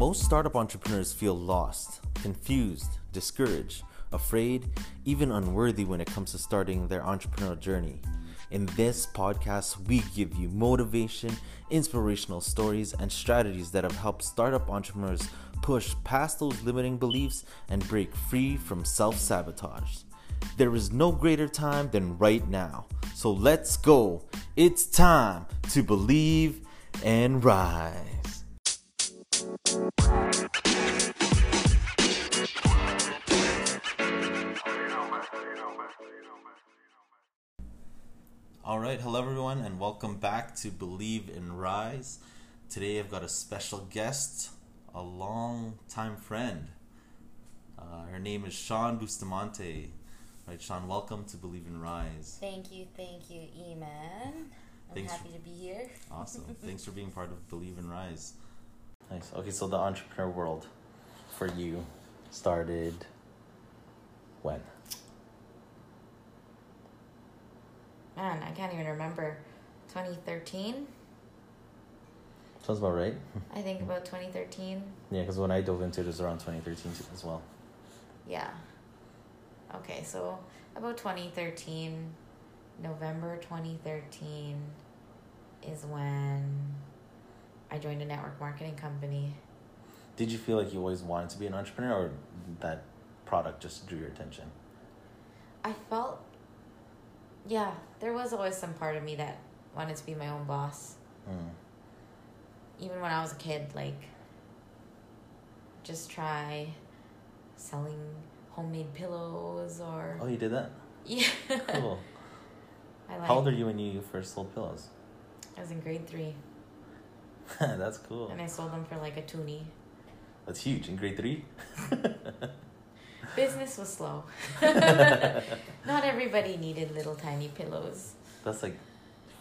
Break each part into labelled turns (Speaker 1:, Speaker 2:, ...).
Speaker 1: Most startup entrepreneurs feel lost, confused, discouraged, afraid, even unworthy when it comes to starting their entrepreneurial journey. In this podcast, we give you motivation, inspirational stories, and strategies that have helped startup entrepreneurs push past those limiting beliefs and break free from self sabotage. There is no greater time than right now. So let's go. It's time to believe and rise. All right, hello everyone, and welcome back to Believe and Rise. Today I've got a special guest, a long time friend. Uh, her name is Sean Bustamante. Right, Sean, welcome to Believe and Rise.
Speaker 2: Thank you, thank you, E-Man. I'm
Speaker 1: Thanks
Speaker 2: happy to be here.
Speaker 1: Awesome. Thanks for being part of Believe and Rise. Nice. Okay, so the entrepreneur world for you started when?
Speaker 2: Man, I can't even remember. 2013?
Speaker 1: Sounds about right.
Speaker 2: I think about 2013.
Speaker 1: Yeah, because when I dove into it, it was around 2013 as well.
Speaker 2: Yeah. Okay, so about 2013, November 2013 is when I joined a network marketing company.
Speaker 1: Did you feel like you always wanted to be an entrepreneur, or that product just drew your attention?
Speaker 2: I felt, yeah, there was always some part of me that wanted to be my own boss.
Speaker 1: Mm.
Speaker 2: even when I was a kid, like just try selling homemade pillows or
Speaker 1: Oh, you did that?
Speaker 2: yeah.
Speaker 1: Cool.
Speaker 2: I like.
Speaker 1: How old are you when you first sold pillows?
Speaker 2: I was in grade three,
Speaker 1: That's cool.
Speaker 2: and I sold them for like a toonie.
Speaker 1: That's huge. In grade three?
Speaker 2: Business was slow. Not everybody needed little tiny pillows,
Speaker 1: That's like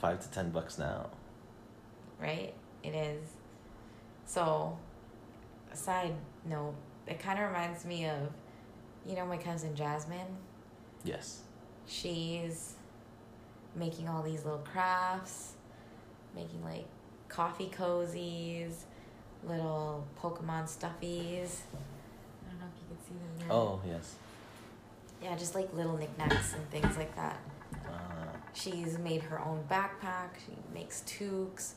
Speaker 1: five to ten bucks now.
Speaker 2: right? It is. So, side note, it kind of reminds me of, you know, my cousin Jasmine.
Speaker 1: Yes.
Speaker 2: she's making all these little crafts, making like coffee cozies, little Pokemon stuffies. I don't know if you can see them there.
Speaker 1: Oh, yes.
Speaker 2: Yeah, just like little knickknacks and things like that.
Speaker 1: Uh,
Speaker 2: She's made her own backpack. She makes toques.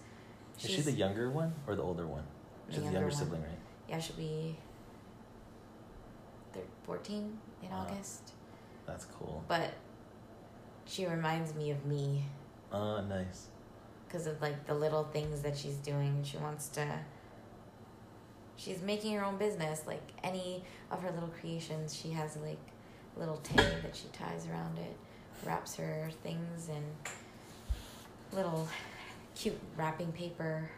Speaker 1: is she the younger one or the older one? She's the
Speaker 2: younger
Speaker 1: younger sibling, right?
Speaker 2: Yeah, she'll be thir- 14 in
Speaker 1: Wow.
Speaker 2: August.
Speaker 1: That's cool.
Speaker 2: But she reminds me of me
Speaker 1: Uh, nice.
Speaker 2: Because of like the little things that she's doing. She wants to. She's making her own business. Like any of her little creations, she has like a little tag that she ties around it, wraps her things in little cute wrapping paper.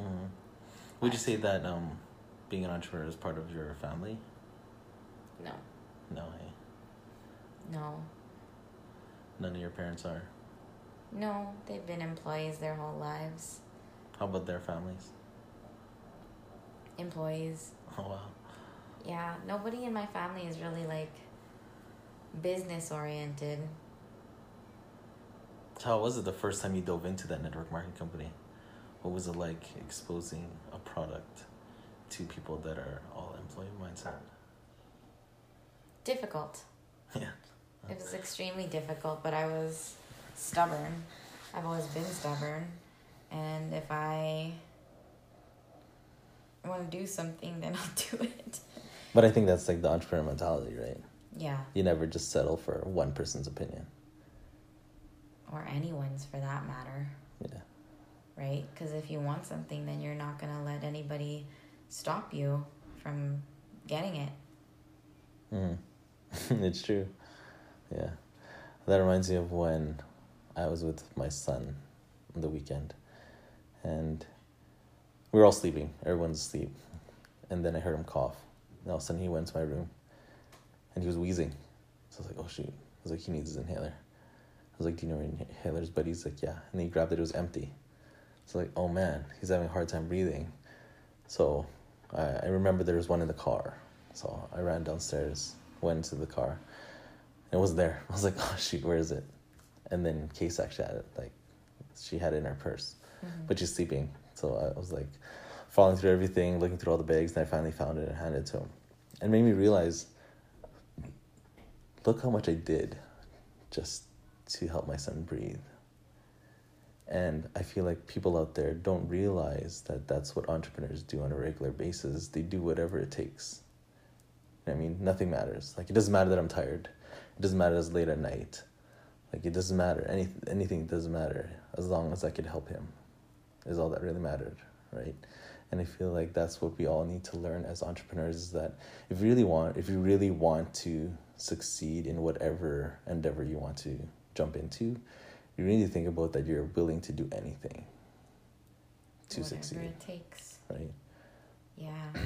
Speaker 1: Mm. Would you say that um, being an entrepreneur is part of your family?
Speaker 2: No,
Speaker 1: No, hey.
Speaker 2: no,
Speaker 1: None of your parents are.
Speaker 2: No. They've been employees their whole lives.
Speaker 1: How about their families?
Speaker 2: Employees.
Speaker 1: Oh, wow.
Speaker 2: Yeah, nobody in my family is really like business oriented.
Speaker 1: So How was it the first time you dove into that network marketing company? What was it like exposing a product to people that are all employee mindset?
Speaker 2: Difficult.
Speaker 1: Yeah.
Speaker 2: It was extremely difficult, but I was stubborn. I've always been stubborn. And if I want to do something, then I'll do it.
Speaker 1: But I think that's like the entrepreneur mentality, right?
Speaker 2: Yeah,
Speaker 1: You never just settle for one person's opinion.
Speaker 2: or anyone's for that matter,
Speaker 1: Yeah.
Speaker 2: right? Because if you want something, then you're not going to let anybody stop you from getting it.
Speaker 1: Mm. it's true. Yeah. That reminds me of when I was with my son on the weekend and we were all sleeping. Everyone's asleep. And then I heard him cough. And all of a sudden he went to my room and he was wheezing. So I was like, oh shoot. I was like, he needs his inhaler. I was like, do you know where inhaler's? But he's like, yeah. And he grabbed it, it was empty. So like, oh man, he's having a hard time breathing. So I, I remember there was one in the car. So I ran downstairs, went to the car. It was there. I was like, oh shoot, where is it? And then Case actually had it. Like, she had it in her purse,
Speaker 2: Mhm.
Speaker 1: but she's sleeping. So I was like, falling through everything, looking through all the bags, and I finally found it and handed it to him. And made me realize look how much I did just to help my son breathe. And I feel like people out there don't realize that that's what entrepreneurs do on a regular basis. They do whatever it takes. I mean, nothing matters. Like, it doesn't matter that I'm tired. It doesn't matter that it's late at night. Like, it doesn't matter. Any, anything doesn't matter as long as I could help him, is all that really mattered, right? And I feel like that's what we all need to learn as entrepreneurs is that if you really want, if you really want to succeed in whatever endeavor you want to jump into, you need to think about that you're willing to do anything to
Speaker 2: Whatever
Speaker 1: succeed,
Speaker 2: it takes.
Speaker 1: right?
Speaker 2: Yeah.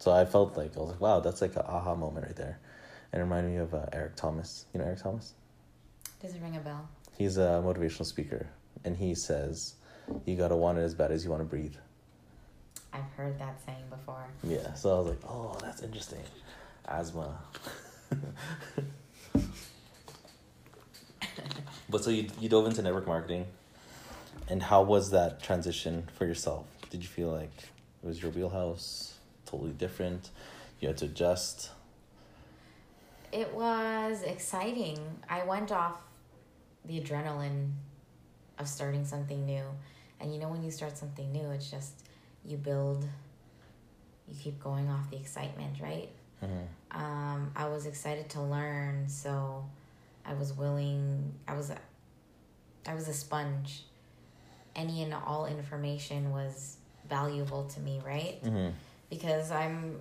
Speaker 1: So I felt like I was like, wow, that's like an aha moment right there, and it reminded me of uh, Eric Thomas. You know Eric Thomas?
Speaker 2: Does it ring a bell?
Speaker 1: He's a motivational speaker, and he says, "You gotta want it as bad as you want to breathe."
Speaker 2: I've heard that saying before.
Speaker 1: Yeah. So I was like, oh, that's interesting. Asthma. but so you you dove into network marketing, and how was that transition for yourself? Did you feel like it was your wheelhouse, totally different? You had to adjust.
Speaker 2: It was exciting. I went off the adrenaline of starting something new. And you know, when you start something new, it's just you build, you keep going off the excitement, right?
Speaker 1: Mm-hmm.
Speaker 2: Um, I was excited to learn, so I was willing. I was, a, I was a sponge. Any and all information was valuable to me, right?
Speaker 1: Mm-hmm.
Speaker 2: Because I'm,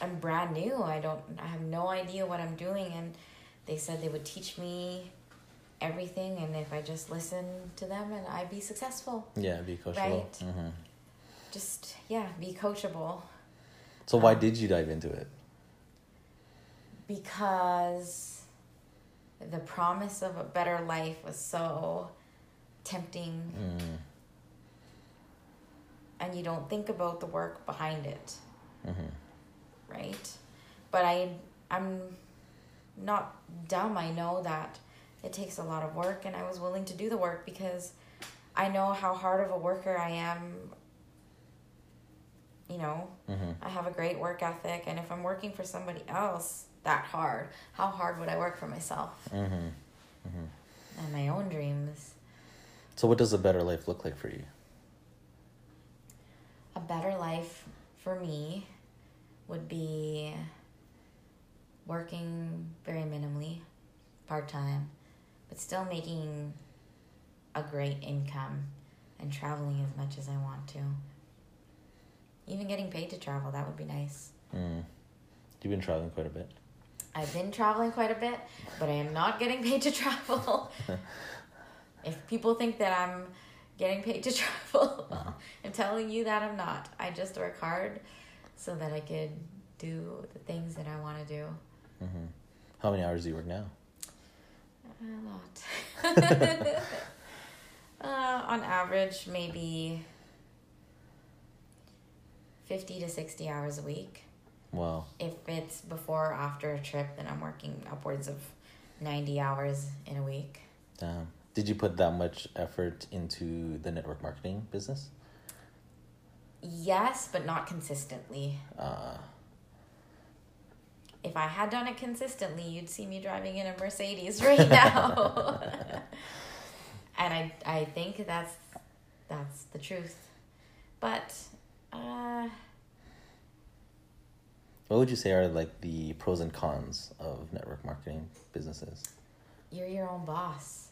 Speaker 2: I'm brand new. I don't. I have no idea what I'm doing, and they said they would teach me everything, and if I just listen to them, and I'd be successful.
Speaker 1: Yeah, be coachable.
Speaker 2: Right.
Speaker 1: Mm-hmm.
Speaker 2: Just yeah, be coachable.
Speaker 1: So why
Speaker 2: Um,
Speaker 1: did you dive into it?
Speaker 2: because the promise of a better life was so tempting
Speaker 1: Mm.
Speaker 2: and you don't think about the work behind it
Speaker 1: Mm-hmm.
Speaker 2: right but i i'm not dumb i know that it takes a lot of work and i was willing to do the work because i know how hard of a worker i am you know
Speaker 1: Mm-hmm.
Speaker 2: I have a great work ethic, and if I'm working for somebody else that hard, how hard would I work for myself
Speaker 1: Mm-hmm. Mm-hmm.
Speaker 2: and my own dreams?
Speaker 1: So what does a better life look like for you?
Speaker 2: A better life for me would be working very minimally, part time, but still making a great income and traveling as much as I want to. Even getting paid to travel, that would be nice.
Speaker 1: Mm. You've been traveling quite a bit.
Speaker 2: I've been traveling quite a bit, but I am not getting paid to travel. if people think that I'm getting paid to travel, well, I'm telling you that I'm not. I just work hard so that I could do the things that I want to do.
Speaker 1: Mm-hmm. How many hours do you work now?
Speaker 2: A lot. uh, on average, maybe 50 to 60 hours a week.
Speaker 1: Wow.
Speaker 2: If it's before or after a trip, then I'm working upwards of 90 hours in a week.
Speaker 1: Damn. Did you put that much effort into the network marketing business?
Speaker 2: Yes, but not consistently.
Speaker 1: Uh,
Speaker 2: If I had done it consistently, you'd see me driving in a Mercedes right now. and I I think that's that's the truth. But uh
Speaker 1: what would you say are like the pros and cons of network marketing businesses?
Speaker 2: you're your own boss.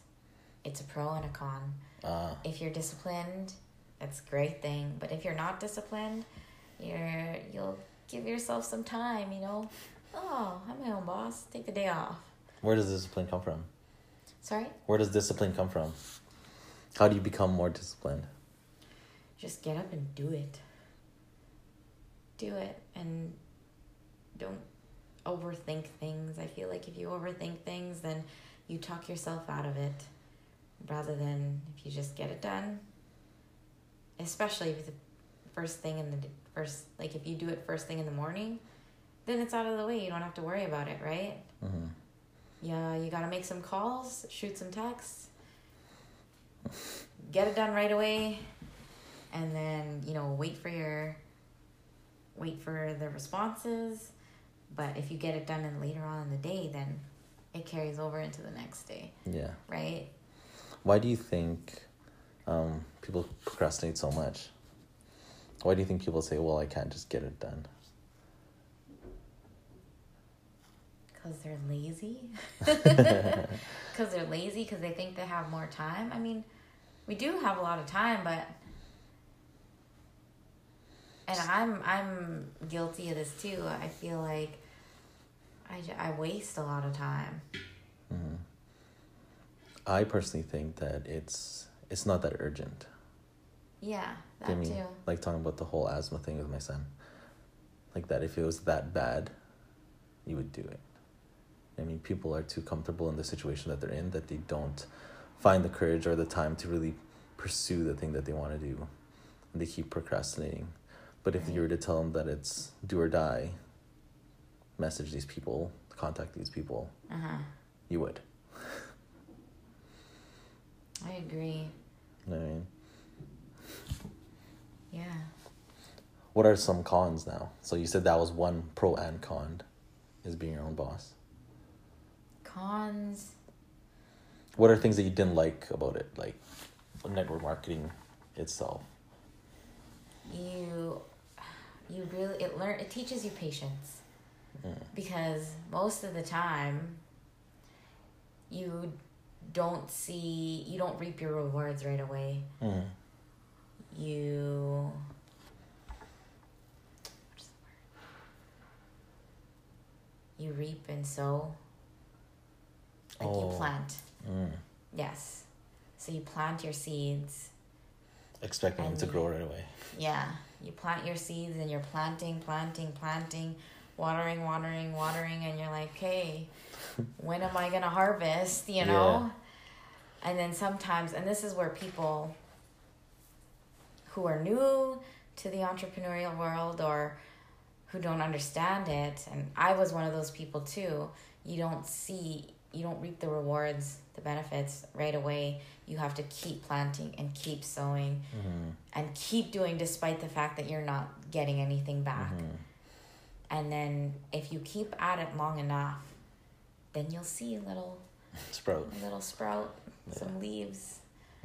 Speaker 2: It's a pro and a con.
Speaker 1: Uh,
Speaker 2: If you're disciplined, that's a great thing. But if you're not disciplined, you're you'll give yourself some time, you know. Oh, I'm my own boss. Take the day off.
Speaker 1: where does discipline come from?
Speaker 2: Sorry?
Speaker 1: Where does discipline come from? How do you become more disciplined?
Speaker 2: just get up and do it. Do it and don't overthink things. I feel like if you overthink things, then you talk yourself out of it rather than if you just get it done. Especially if the first thing in the first, like if you do it first thing in the morning, then it's out of the way. You don't have to worry about it, right?
Speaker 1: Mm-hmm.
Speaker 2: Yeah, you gotta make some calls, shoot some texts, get it done right away, and then you know wait for your wait for the responses but if you get it done in later on in the day then it carries over into the next day
Speaker 1: Yeah.
Speaker 2: right
Speaker 1: Why do you think um, people procrastinate so much? Why do you think people say, "Well, I can't just get it done"?
Speaker 2: Because they're lazy. Because they're lazy because they think they have more time. I mean we do have a lot of time but and i'm i'm guilty of this too. I feel like i, I waste a lot of time.
Speaker 1: Hmm I personally think that it's it's not that urgent.
Speaker 2: yeah that
Speaker 1: I mean,
Speaker 2: too.
Speaker 1: Like talking about the whole asthma thing with my son. Like that, if it was that bad, you would do it. I mean, people are too comfortable in the situation that they're in that they don't find the courage or the time to really pursue the thing that they want to do. And they keep procrastinating. But if you were to tell them that it's do or die, message these people, contact these people,
Speaker 2: uh-huh
Speaker 1: you would.
Speaker 2: i agree
Speaker 1: You know I mean?
Speaker 2: yeah
Speaker 1: What are some cons now? So you said that was one pro and con, is being your own boss.
Speaker 2: Cons
Speaker 1: What are things that you didn't like about it, like network marketing itself?
Speaker 2: you you really it learn it teaches you patience
Speaker 1: Mm.
Speaker 2: because most of the time you don't see you don't reap your rewards right away
Speaker 1: Mm.
Speaker 2: you you reap and sow like
Speaker 1: Oh.
Speaker 2: you plant
Speaker 1: Mm.
Speaker 2: yes so you plant your seeds
Speaker 1: Expecting them to
Speaker 2: you-
Speaker 1: grow right away.
Speaker 2: Yeah, you plant your seeds and you're planting, planting, planting, watering, watering, watering, and you're like, hey, when am I gonna harvest? You know? And then sometimes, and this is where people who are new to the entrepreneurial world or who don't understand it, and I was one of those people too, you don't see, you don't reap the rewards, the benefits right away. You have to keep planting and keep sowing
Speaker 1: Mm-hmm.
Speaker 2: and keep doing despite the fact that you're not getting anything back.
Speaker 1: Mm-hmm.
Speaker 2: And then if you keep at it long enough, then you'll see a little
Speaker 1: Sprout.
Speaker 2: a little sprout,
Speaker 1: Yeah.
Speaker 2: some leaves.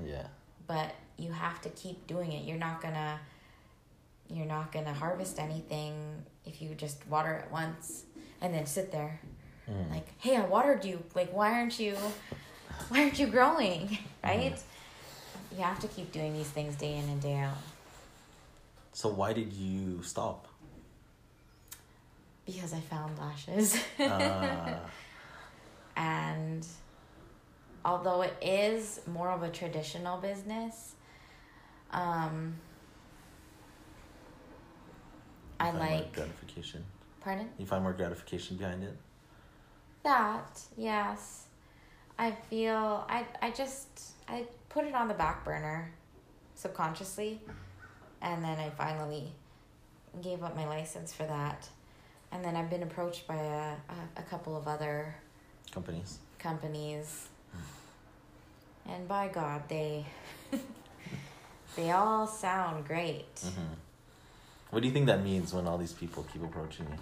Speaker 1: Yeah.
Speaker 2: But you have to keep doing it. You're not gonna you're not gonna harvest anything if you just water it once and then sit there
Speaker 1: Mm.
Speaker 2: like, hey, I watered you. Like, why aren't you why aren't you growing? Right? You have to keep doing these things day in and day out.
Speaker 1: So why did you stop?
Speaker 2: Because I found lashes.
Speaker 1: Ah.
Speaker 2: and although it is more of a traditional business, um, I
Speaker 1: You find more
Speaker 2: like.
Speaker 1: gratification.
Speaker 2: Pardon?
Speaker 1: You find more gratification behind it.
Speaker 2: That, yes. I feel I I just I put it on the back burner subconsciously and then I finally gave up my license for that. And then I've been approached by a, a, a couple of other
Speaker 1: Companies.
Speaker 2: companies. And by God, they they all sound great.
Speaker 1: Mm-hmm. What do you think that means when all these people keep approaching you?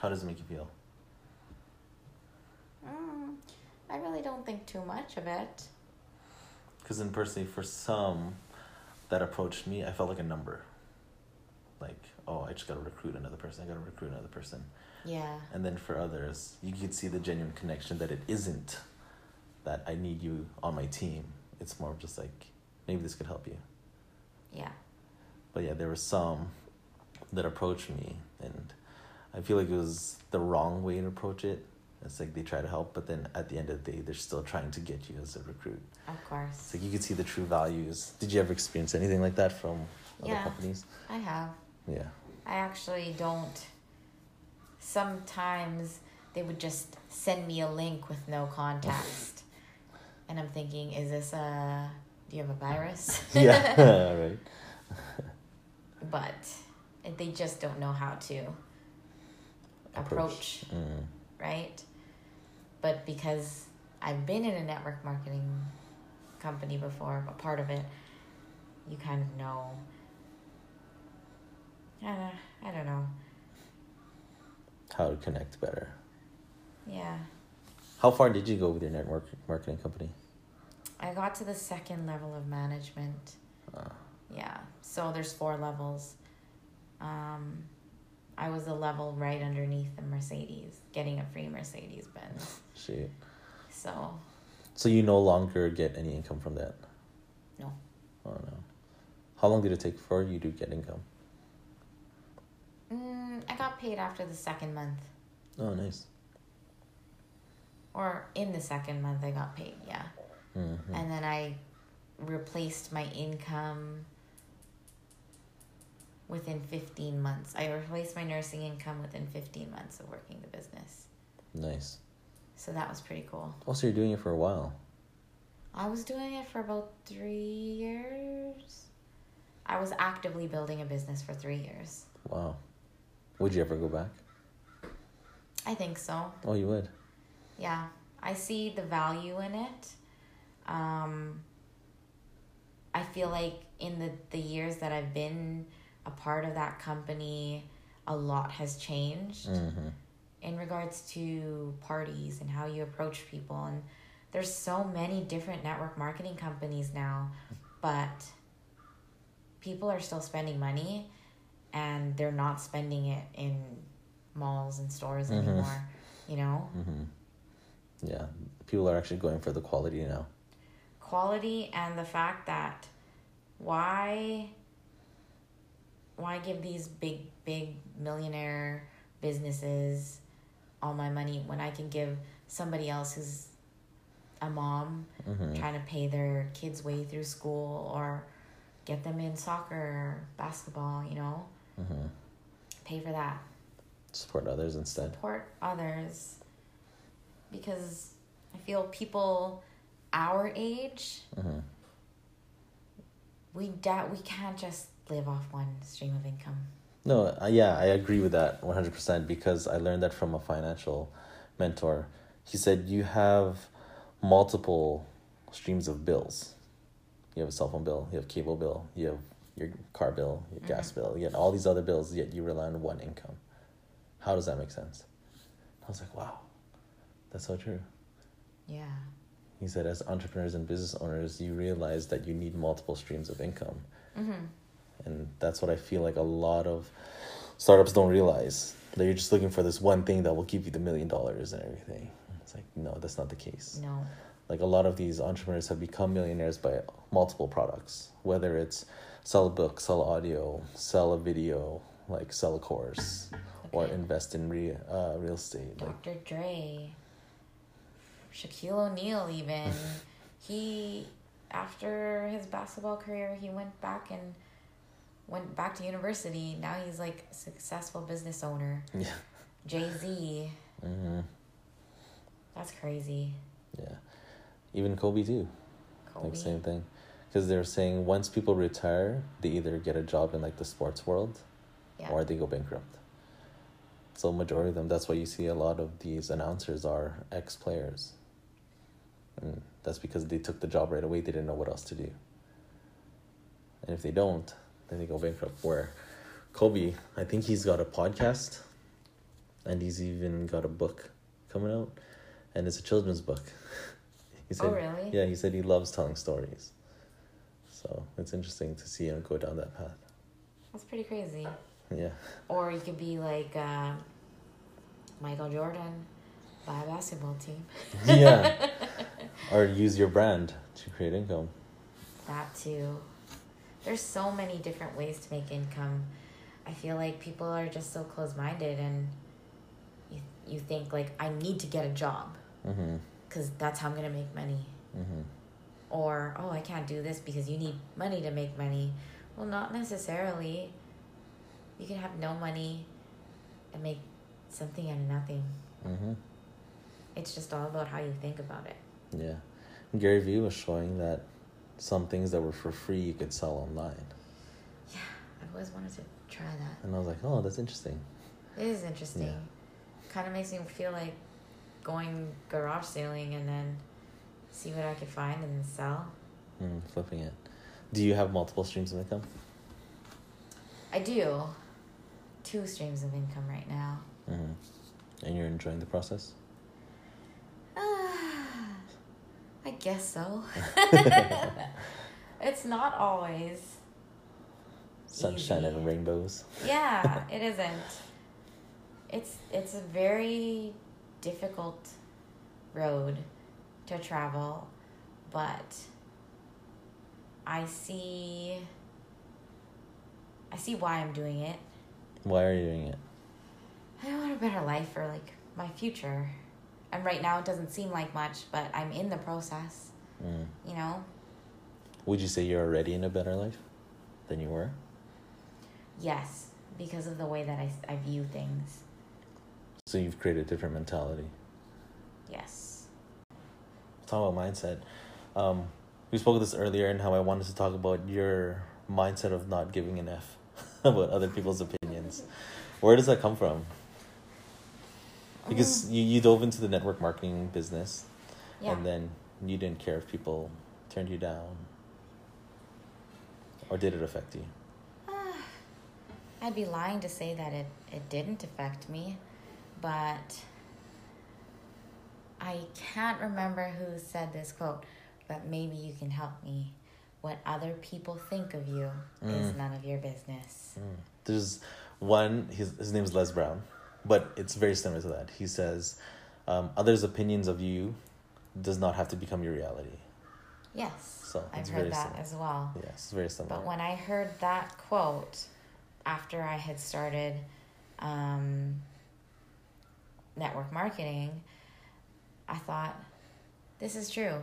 Speaker 1: How does it make you feel?
Speaker 2: Mm, I really don't think too much of it.
Speaker 1: Because in personally, for some that approached me, I felt like a number. Like, oh, I just got to recruit another person. I got to recruit another person.
Speaker 2: Yeah.
Speaker 1: And then for others, you could see the genuine connection that it isn't that I need you on my team. It's more of just like, maybe this could help you.
Speaker 2: Yeah.
Speaker 1: But yeah, there were some that approached me, and I feel like it was the wrong way to approach it. It's like they try to help, but then at the end of the day, they're still trying to get you as a recruit.
Speaker 2: Of course.
Speaker 1: like you could see the true values. Did you ever experience anything like that from other
Speaker 2: Yeah.
Speaker 1: companies?
Speaker 2: I have.
Speaker 1: Yeah.
Speaker 2: I actually don't. Sometimes they would just send me a link with no context. and I'm thinking, is this a. Do you have a virus?
Speaker 1: yeah, right.
Speaker 2: but they just don't know how to approach,
Speaker 1: Mm.
Speaker 2: right? But because I've been in a network marketing company before, a part of it, you kind of know I, I don't know.
Speaker 1: How to connect better.
Speaker 2: Yeah.
Speaker 1: How far did you go with your network marketing company?
Speaker 2: I got to the second level of management.
Speaker 1: Uh,
Speaker 2: Yeah. So there's four levels. Um, I was a level right underneath the Mercedes, getting a free Mercedes Benz.
Speaker 1: shoot.
Speaker 2: So
Speaker 1: So you no longer get any income from that?
Speaker 2: No.
Speaker 1: Oh no. How long did it take for you to get income?
Speaker 2: mm, I got paid after the second month,
Speaker 1: Oh, nice.
Speaker 2: or in the second month I got paid. Yeah.
Speaker 1: hmm
Speaker 2: and then I replaced my income within 15 months. I replaced my nursing income within 15 months of working the business.
Speaker 1: Nice.
Speaker 2: So that was pretty cool.
Speaker 1: Also, you're doing it for a while.
Speaker 2: I was doing it for about three years. I was actively building a business for three years.
Speaker 1: Wow. Would you ever go back?
Speaker 2: I think so.
Speaker 1: Oh, you would.
Speaker 2: Yeah. I see the value in it. Um, I feel like in the, the years that I've been a part of that company, a lot has changed
Speaker 1: Mm-hmm.
Speaker 2: in regards to parties and how you approach people. And there's so many different network marketing companies now, but people are still spending money and they're not spending it in malls and stores
Speaker 1: Mhm.
Speaker 2: anymore, you know?
Speaker 1: Mm-hmm. Yeah. People are actually going for the quality now.
Speaker 2: quality and the fact that why why give these big big millionaire businesses all my money when I can give somebody else who's a mom
Speaker 1: Mm-hmm.
Speaker 2: trying to pay their kids way through school or get them in soccer basketball you know
Speaker 1: Mm-hmm.
Speaker 2: pay for that
Speaker 1: Support others instead.
Speaker 2: support others because I feel people our age
Speaker 1: Mm-hmm.
Speaker 2: we da- we can't just live off one stream of income.
Speaker 1: No, uh, yeah, I agree with that 100% because I learned that from a financial mentor. He said you have multiple streams of bills. You have a cell phone bill, you have cable bill, you have your car bill, your gas bill, you have all these other bills, yet you rely on one income. How does that make sense? I was like, wow, that's so true.
Speaker 2: Yeah.
Speaker 1: He said, as entrepreneurs and business owners, you realize that you need multiple streams of income.
Speaker 2: Mm-hmm.
Speaker 1: And that's what I feel like a lot of startups don't realize. That you're just looking for this one thing that will give you the million dollars and everything. It's like, no, that's not the case.
Speaker 2: No.
Speaker 1: Like a lot of these entrepreneurs have become millionaires by multiple products, whether it's sell a book, sell audio, sell a video, like sell a course, or invest in re- uh, real estate. Like,
Speaker 2: Dr. Dre, Shaquille O'Neal, even he after his basketball career, he went back and went back to university. Now he's like a successful business owner.
Speaker 1: yeah.
Speaker 2: Jay Z,
Speaker 1: hmm
Speaker 2: that's crazy.
Speaker 1: Yeah. Even Kobe, too.
Speaker 2: Kobe.
Speaker 1: Like, same thing. Because they're saying once people retire, they either get a job in like the sports world
Speaker 2: Yeah.
Speaker 1: or they go bankrupt. So majority of them, that's why you see a lot of these announcers are ex players. And that's because they took the job right away, they didn't know what else to do. And if they don't, then they go bankrupt. Where Kobe, I think he's got a podcast and he's even got a book coming out. And it's a children's book. he
Speaker 2: Oh, really?
Speaker 1: Yeah, he said he loves telling stories. So it's interesting to see him go down that path.
Speaker 2: That's pretty crazy.
Speaker 1: Yeah.
Speaker 2: Or you could be like uh, Michael Jordan, buy a basketball team.
Speaker 1: yeah. Or use your brand to create income.
Speaker 2: That too. There's so many different ways to make income. I feel like people are just so close minded and you, you think like I need to get a job
Speaker 1: Mm-hmm.
Speaker 2: because that's how I'm gonna make money.
Speaker 1: Mm-hmm.
Speaker 2: Or oh I can't do this because you need money to make money. Well, not necessarily. You can have no money and make something out of nothing.
Speaker 1: Mm-hmm.
Speaker 2: It's just all about how you think about it.
Speaker 1: Yeah. Gary Vee was showing that some things that were for free you could sell online.
Speaker 2: Yeah, I've always wanted to try that.
Speaker 1: And I was like, oh, that's interesting.
Speaker 2: It is interesting.
Speaker 1: Yeah.
Speaker 2: Kind of makes me feel like going garage sailing and then see what I could find and then sell.
Speaker 1: Mm, flipping it. Do you have multiple streams of income?
Speaker 2: I do. two streams of income right now.
Speaker 1: hmm And you're enjoying the process?
Speaker 2: I guess so. it's not always.
Speaker 1: Sunshine
Speaker 2: Easy.
Speaker 1: and rainbows.
Speaker 2: Yeah, it isn't. It's it's a very difficult road to travel, but I see I see why I'm doing it.
Speaker 1: Why are you doing it?
Speaker 2: I want a better life for like my future. And right now it doesn't seem like much, but I'm in the process,
Speaker 1: Mm.
Speaker 2: you know?
Speaker 1: Would you say you're already in a better life than you were?
Speaker 2: Yes, because of the way that I, I view things.
Speaker 1: So you've created a different mentality.
Speaker 2: Yes.
Speaker 1: Talk about mindset. Um, we spoke of this earlier and how I wanted to talk about your mindset of not giving an F about other people's opinions. Where does that come from? Because you, you dove into the network marketing business
Speaker 2: yeah.
Speaker 1: and then you didn't care if people turned you down. Or did it affect you?
Speaker 2: I'd be lying to say that it, it didn't affect me, but I can't remember who said this quote, but maybe you can help me. What other people think of you is
Speaker 1: Mm.
Speaker 2: none of your business.
Speaker 1: Mm. There's one, his, his name is Les Brown, but it's very similar to that. He says, um, others' opinions of you does not have to become your reality.
Speaker 2: Yes,
Speaker 1: So
Speaker 2: I've heard that
Speaker 1: similar.
Speaker 2: as well.
Speaker 1: Yes, it's very similar.
Speaker 2: But when I heard that quote after I had started um, network marketing, I thought, this is true.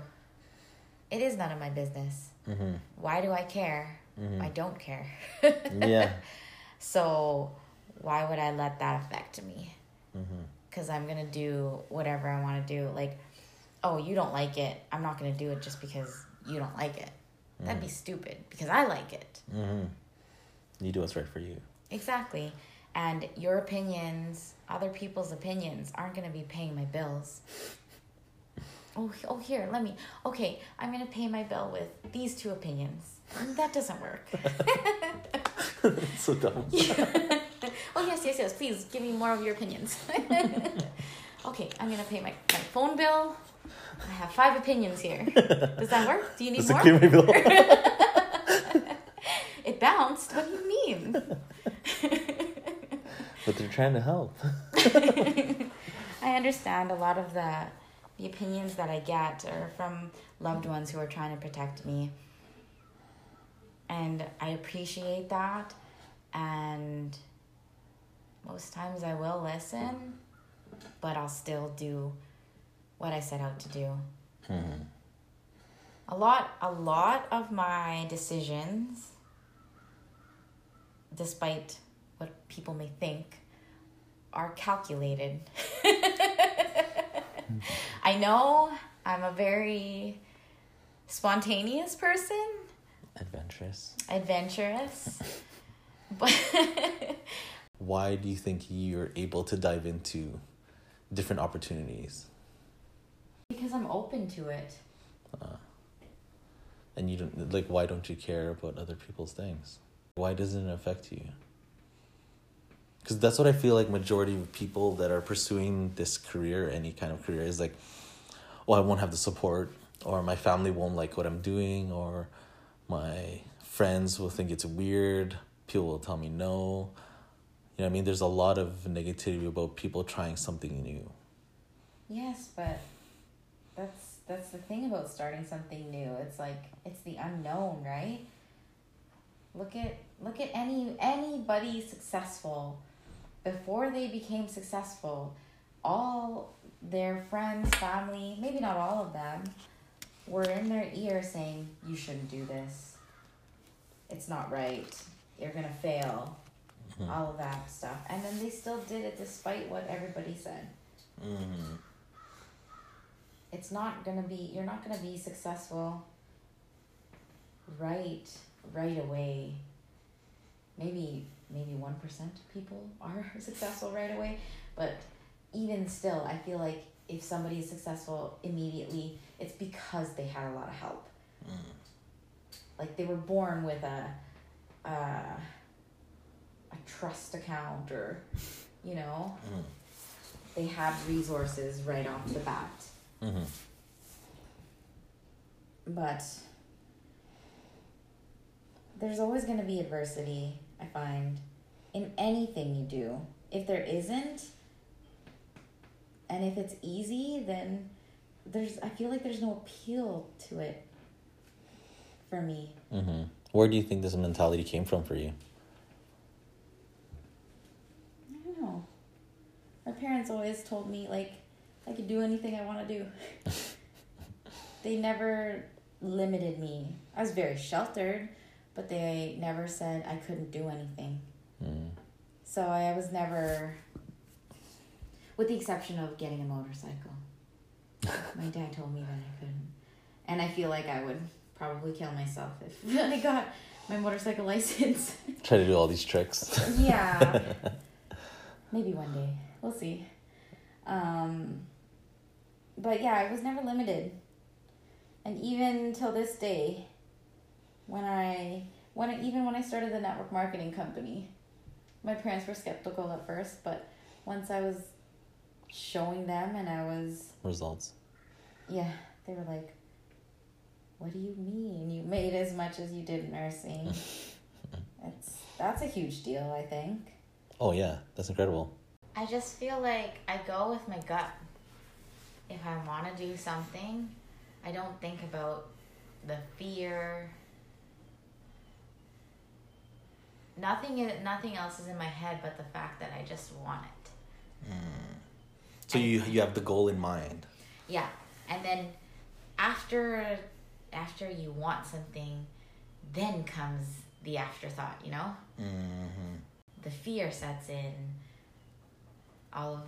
Speaker 2: It is none of my business.
Speaker 1: mm-hmm.
Speaker 2: Why do I care?
Speaker 1: Mm-hmm.
Speaker 2: I don't care.
Speaker 1: yeah.
Speaker 2: So why would I let that affect me?
Speaker 1: Mm-hmm.
Speaker 2: Because I'm going to do whatever I want to do. Like, oh, you don't like it. I'm not going to do it just because you don't like it. That'd be stupid because I like it.
Speaker 1: Mm-hmm. You do what's right for you.
Speaker 2: Exactly. And your opinions, other people's opinions, aren't going to be paying my bills. Oh, oh, here, let me. Okay, I'm going to pay my bill with these two opinions. That doesn't work.
Speaker 1: so dumb.
Speaker 2: oh, yes, yes, yes. Please give me more of your opinions. okay, I'm going to pay my, my phone bill. I have five opinions here. Does that work? Do you need
Speaker 1: to
Speaker 2: more?
Speaker 1: my bill.
Speaker 2: It bounced. What do you mean?
Speaker 1: but they're trying to help.
Speaker 2: I understand a lot of the the opinions that I get are from loved ones who are trying to protect me. And I appreciate that and most times I will listen, but I'll still do what I set out to do.
Speaker 1: Mm-hmm.
Speaker 2: A lot a lot of my decisions despite what people may think are calculated. I know I'm a very spontaneous person,
Speaker 1: Adventurous.
Speaker 2: adventurous, but
Speaker 1: Why do you think you're able to dive into different opportunities?
Speaker 2: because I'm open to it.
Speaker 1: Uh, and you don't like why don't you care about other people's things? Why doesn't it affect you? Because that's what I feel like majority of people that are pursuing this career, any kind of career, is like, oh, I won't have the support, or my family won't like what I'm doing, or my friends will think it's weird. People will tell me no. You know I mean? There's a lot of negativity about people trying something new.
Speaker 2: Yes, but that's that's the thing about starting something new. It's like it's the unknown, right? Look at look at any anybody successful before they became successful. All their friends, family, maybe not all of them, were in their ear saying, "You shouldn't do this. It's not right. You're gonna fail."
Speaker 1: Mhm.
Speaker 2: All of that stuff, and then they still did it despite what everybody said.
Speaker 1: Mm-hmm.
Speaker 2: it's not gonna be you're not gonna be successful right right away. Maybe maybe 1% of people are successful right away. But even still i feel like if somebody is successful immediately it's because they had a lot of help. Like they were born with a a, a trust account or, you know,
Speaker 1: Mm.
Speaker 2: they have resources right off the bat.
Speaker 1: Mm-hmm.
Speaker 2: But there's always going to be adversity, I find, in anything you do. If there isn't, and if it's easy, then there's, I feel like there's no appeal to it for me.
Speaker 1: Mm-hmm. Where do you think this mentality came from for you?
Speaker 2: I don't know. My parents always told me, like, I could do anything I want to do. they never limited me. I was very sheltered, but they never said I couldn't do anything.
Speaker 1: Mm.
Speaker 2: So I was never, with the exception of getting a motorcycle. My dad told me that I couldn't. And I feel like I would probably kill myself if I got my motorcycle license.
Speaker 1: Try to do all these tricks.
Speaker 2: yeah. Maybe one day. We'll see. Um, but yeah, I was never limited. And even till this day, when I when I, even when I started the network marketing company, my parents were skeptical at first, but once I was showing them and I was
Speaker 1: Results.
Speaker 2: yeah, they were like, "What do you mean you made as much as you did nursing?" it's that's a huge deal, I think.
Speaker 1: Oh yeah, that's incredible.
Speaker 2: I just feel like I go with my gut. If I want to do something, I don't think about the fear. Nothing, nothing else is in my head but the fact that I just want it.
Speaker 1: So you you have the goal in mind.
Speaker 2: Yeah, and then after, after you want something, then comes the afterthought. You know.
Speaker 1: Mm-hmm.
Speaker 2: the fear sets in all of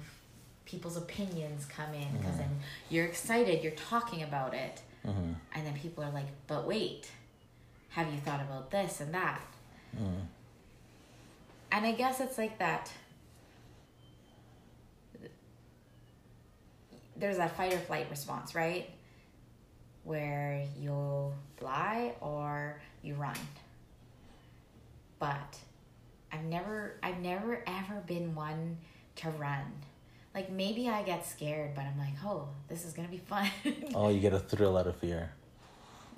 Speaker 2: people's opinions come in because then you're excited you're talking about it.
Speaker 1: Mm-hmm.
Speaker 2: and then people are like but wait have you thought about this and that?
Speaker 1: Mm.
Speaker 2: and i guess it's like that there's that fight or flight response right? Where you'll fly or you run. But I've never I've never ever been one to run. Like maybe I get scared, but I'm like, oh, this is gonna be fun.
Speaker 1: Oh, you get a thrill out of fear.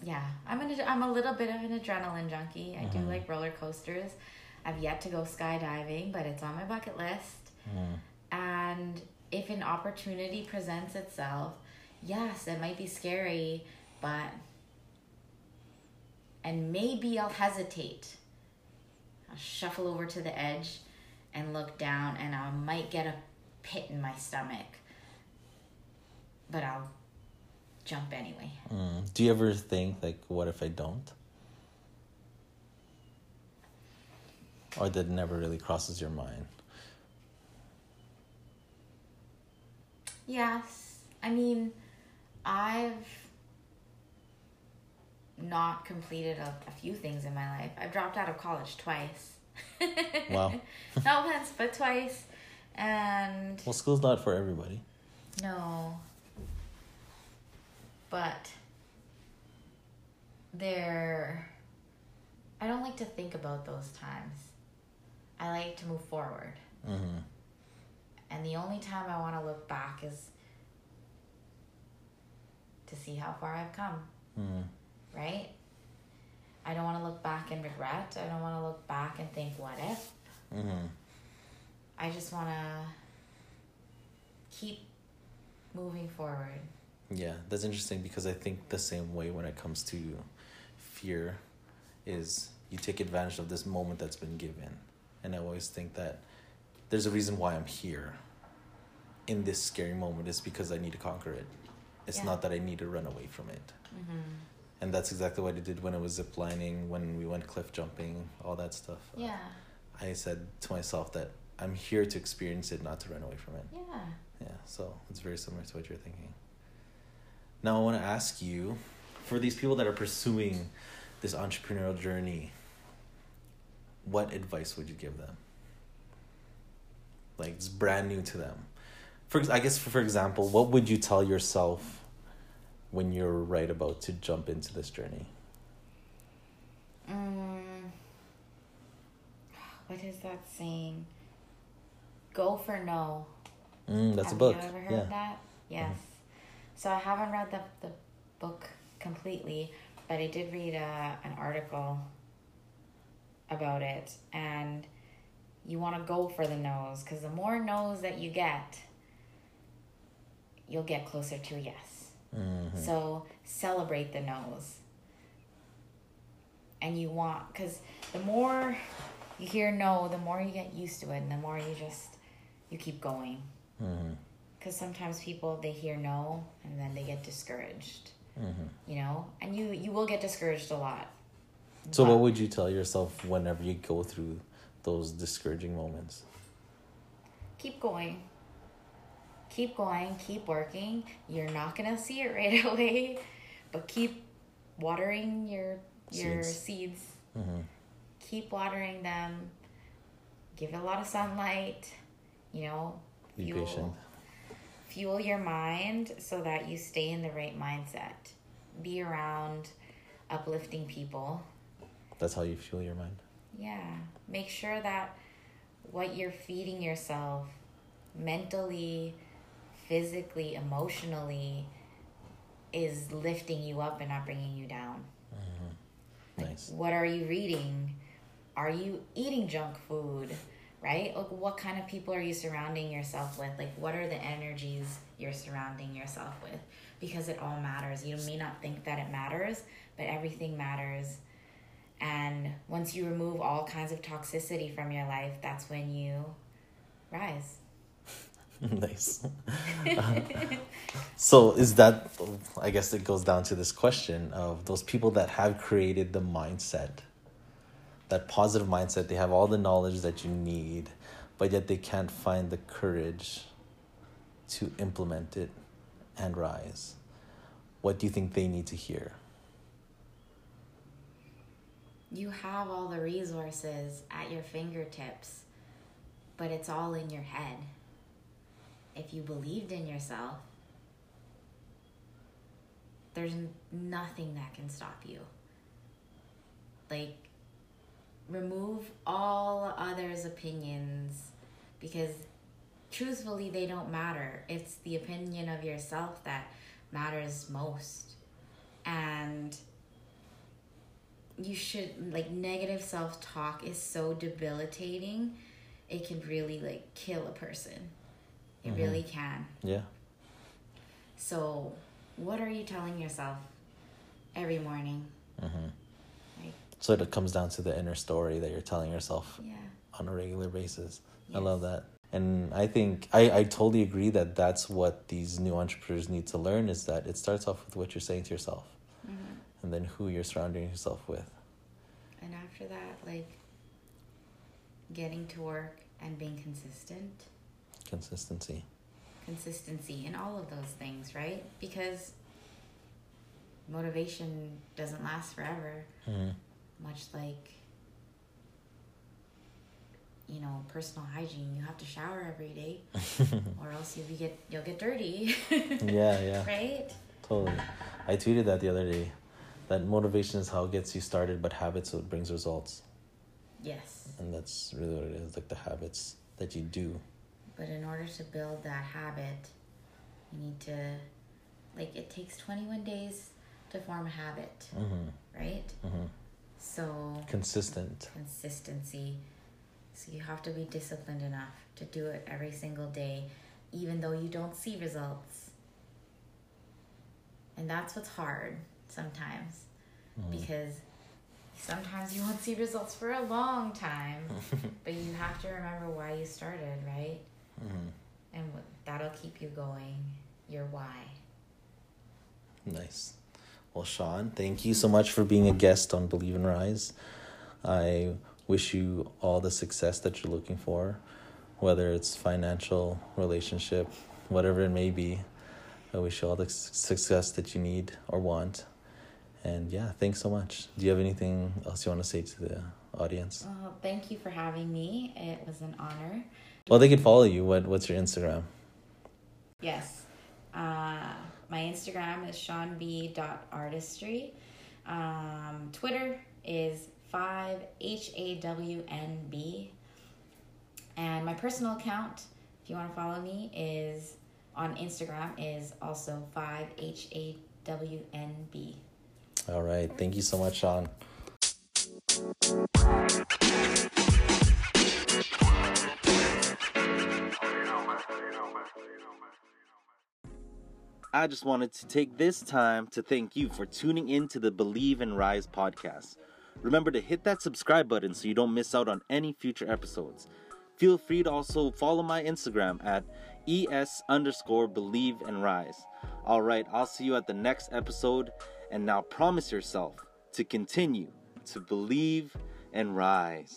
Speaker 2: yeah, I'm an I'm a little bit of an adrenaline junkie. I do like roller coasters. I've yet to go skydiving, but it's on my bucket list.
Speaker 1: Mm.
Speaker 2: And if an opportunity presents itself, yes, it might be scary, but and maybe I'll hesitate. I'll shuffle over to the edge and look down, and I might get a pit in my stomach, but I'll jump anyway.
Speaker 1: Mm. Do you ever think like, what if I don't? Or that never really crosses your mind?
Speaker 2: Yes. I mean, I've not completed a, a few things in my life. I've dropped out of college twice.
Speaker 1: Wow.
Speaker 2: not once, but twice. And
Speaker 1: Well, school's not for everybody.
Speaker 2: no. But there I don't like to think about those times. I like to move forward.
Speaker 1: Mm-hmm.
Speaker 2: And the only time I want to look back is to see how far I've come,
Speaker 1: Mm.
Speaker 2: right? I don't want to look back and regret. I don't want to look back and think, what if?
Speaker 1: Mm-hmm.
Speaker 2: I just want to keep moving forward.
Speaker 1: Yeah, that's interesting because I think the same way when it comes to fear is you take advantage of this moment that's been given. And I always think that there's a reason why I'm here in this scary moment is because I need to conquer it. It's
Speaker 2: Yeah.
Speaker 1: not that I need to run away from it.
Speaker 2: Mm-hmm.
Speaker 1: And that's exactly what I did when I was ziplining, when we went cliff jumping, all that stuff.
Speaker 2: Uh, yeah,
Speaker 1: I said to myself that I'm here to experience it, not to run away from it.
Speaker 2: yeah.
Speaker 1: Yeah, so it's very similar to what you're thinking. Now, I want to ask you for these people that are pursuing this entrepreneurial journey, what advice would you give them? Like, it's brand new to them. For I guess, for, for example, what would you tell yourself when you're right about to jump into this journey?
Speaker 2: Mm. what is that saying? Go for no.
Speaker 1: Mm, that's
Speaker 2: Have
Speaker 1: a book.
Speaker 2: Have you ever heard
Speaker 1: Yeah. Mm-hmm.
Speaker 2: that? Yes. So I haven't read the, the book completely, but I did read a, an article about it. And you want to go for the no's because the more no's that you get, you'll get closer to a yes.
Speaker 1: Mhm.
Speaker 2: So celebrate the no's. And you want, because the more you hear no, the more you get used to it, and the more you just, you keep going
Speaker 1: Mhm.
Speaker 2: because sometimes people they hear no and then they get discouraged
Speaker 1: Mhm.
Speaker 2: you know and you you will get discouraged a lot
Speaker 1: So,
Speaker 2: But
Speaker 1: what would you tell yourself whenever you go through those discouraging moments?
Speaker 2: keep going keep going keep working you're not gonna see it right away but keep watering your your
Speaker 1: Seeds.
Speaker 2: seeds
Speaker 1: Mm-hmm.
Speaker 2: keep watering them give it a lot of sunlight you know
Speaker 1: Be
Speaker 2: fuel-
Speaker 1: patient.
Speaker 2: fuel your mind so that you stay in the right mindset. Be around uplifting people.
Speaker 1: That's how you fuel your mind.
Speaker 2: Yeah. Make sure that what you're feeding yourself mentally, physically, emotionally is lifting you up and not bringing you down. Mm-hmm.
Speaker 1: Nice.
Speaker 2: What are you reading? Are you eating junk food? Right? Like, what kind of people are you surrounding yourself with? Like, what are the energies you're surrounding yourself with? Because it all matters. You may not think that it matters, but everything matters. And once you remove all kinds of toxicity from your life, that's when you rise.
Speaker 1: nice. Um, so, is that, I guess it goes down to this question of those people that have created the mindset, that positive mindset, they have all the knowledge that you need, but yet they can't find the courage to implement it and rise. What do you think they need to hear?
Speaker 2: You have all the resources at your fingertips, but it's all in your head. If you believed in yourself, there's nothing that can stop you. Like, remove all others' opinions because truthfully, they don't matter. It's the opinion of yourself that matters most. And you should like negative self-talk is so debilitating it can really like kill a person it
Speaker 1: Mhm.
Speaker 2: really can
Speaker 1: Yeah.
Speaker 2: so what are you telling yourself every morning
Speaker 1: hmm
Speaker 2: like
Speaker 1: So it comes down to the inner story that you're telling yourself
Speaker 2: yeah
Speaker 1: on a regular basis. I love that. And I think I, I totally agree that that's what these new entrepreneurs need to learn is that it starts off with what you're saying to yourself
Speaker 2: hmm
Speaker 1: and then who you're surrounding yourself with.
Speaker 2: and after that like getting to work and being consistent
Speaker 1: Consistency.
Speaker 2: consistency in all of those things right because motivation doesn't last forever
Speaker 1: hmm
Speaker 2: much like you know personal hygiene you have to shower every day or else you'll get you'll get dirty
Speaker 1: yeah, yeah,
Speaker 2: right
Speaker 1: totally. I tweeted that the other day that motivation is how it gets you started, but habits what brings results.
Speaker 2: yes
Speaker 1: And that's really what it is like the habits that you do.
Speaker 2: But in order to build that habit you need to like it takes 21 days to form a habit
Speaker 1: hmm
Speaker 2: right?
Speaker 1: Hmm
Speaker 2: so
Speaker 1: Consistent.
Speaker 2: consistency. So you have to be disciplined enough to do it every single day even though you don't see results. And that's what's hard sometimes
Speaker 1: Mhm.
Speaker 2: because sometimes you won't see results for a long time but you have to remember why you started right
Speaker 1: Mhm.
Speaker 2: and that'll keep you going your why
Speaker 1: Nice. Well, Sean, thank you so much for being a guest on Believe and Rise. I wish you all the success that you're looking for, whether it's financial, relationship, whatever it may be. I wish you all the success that you need or want. And yeah, thanks so much. Do you have anything else you want to say to the audience?
Speaker 2: well thank you for having me it was an honor
Speaker 1: Well, they could follow you. What What's your Instagram?
Speaker 2: Yes. Uh, my Instagram is seanb.artistry. Um, Twitter is 5 H A W N B And my personal account, if you want to follow me, is on Instagram is also five H A W N B.
Speaker 3: All right. Thank you so much, Sean.
Speaker 1: I just wanted to take this time to thank you for tuning in to the Believe and Rise podcast. Remember to hit that subscribe button so you don't miss out on any future episodes. Feel free to also follow my Instagram at es underscore believe and rise. All right, I'll see you at the next episode. And now promise yourself to continue to believe and rise.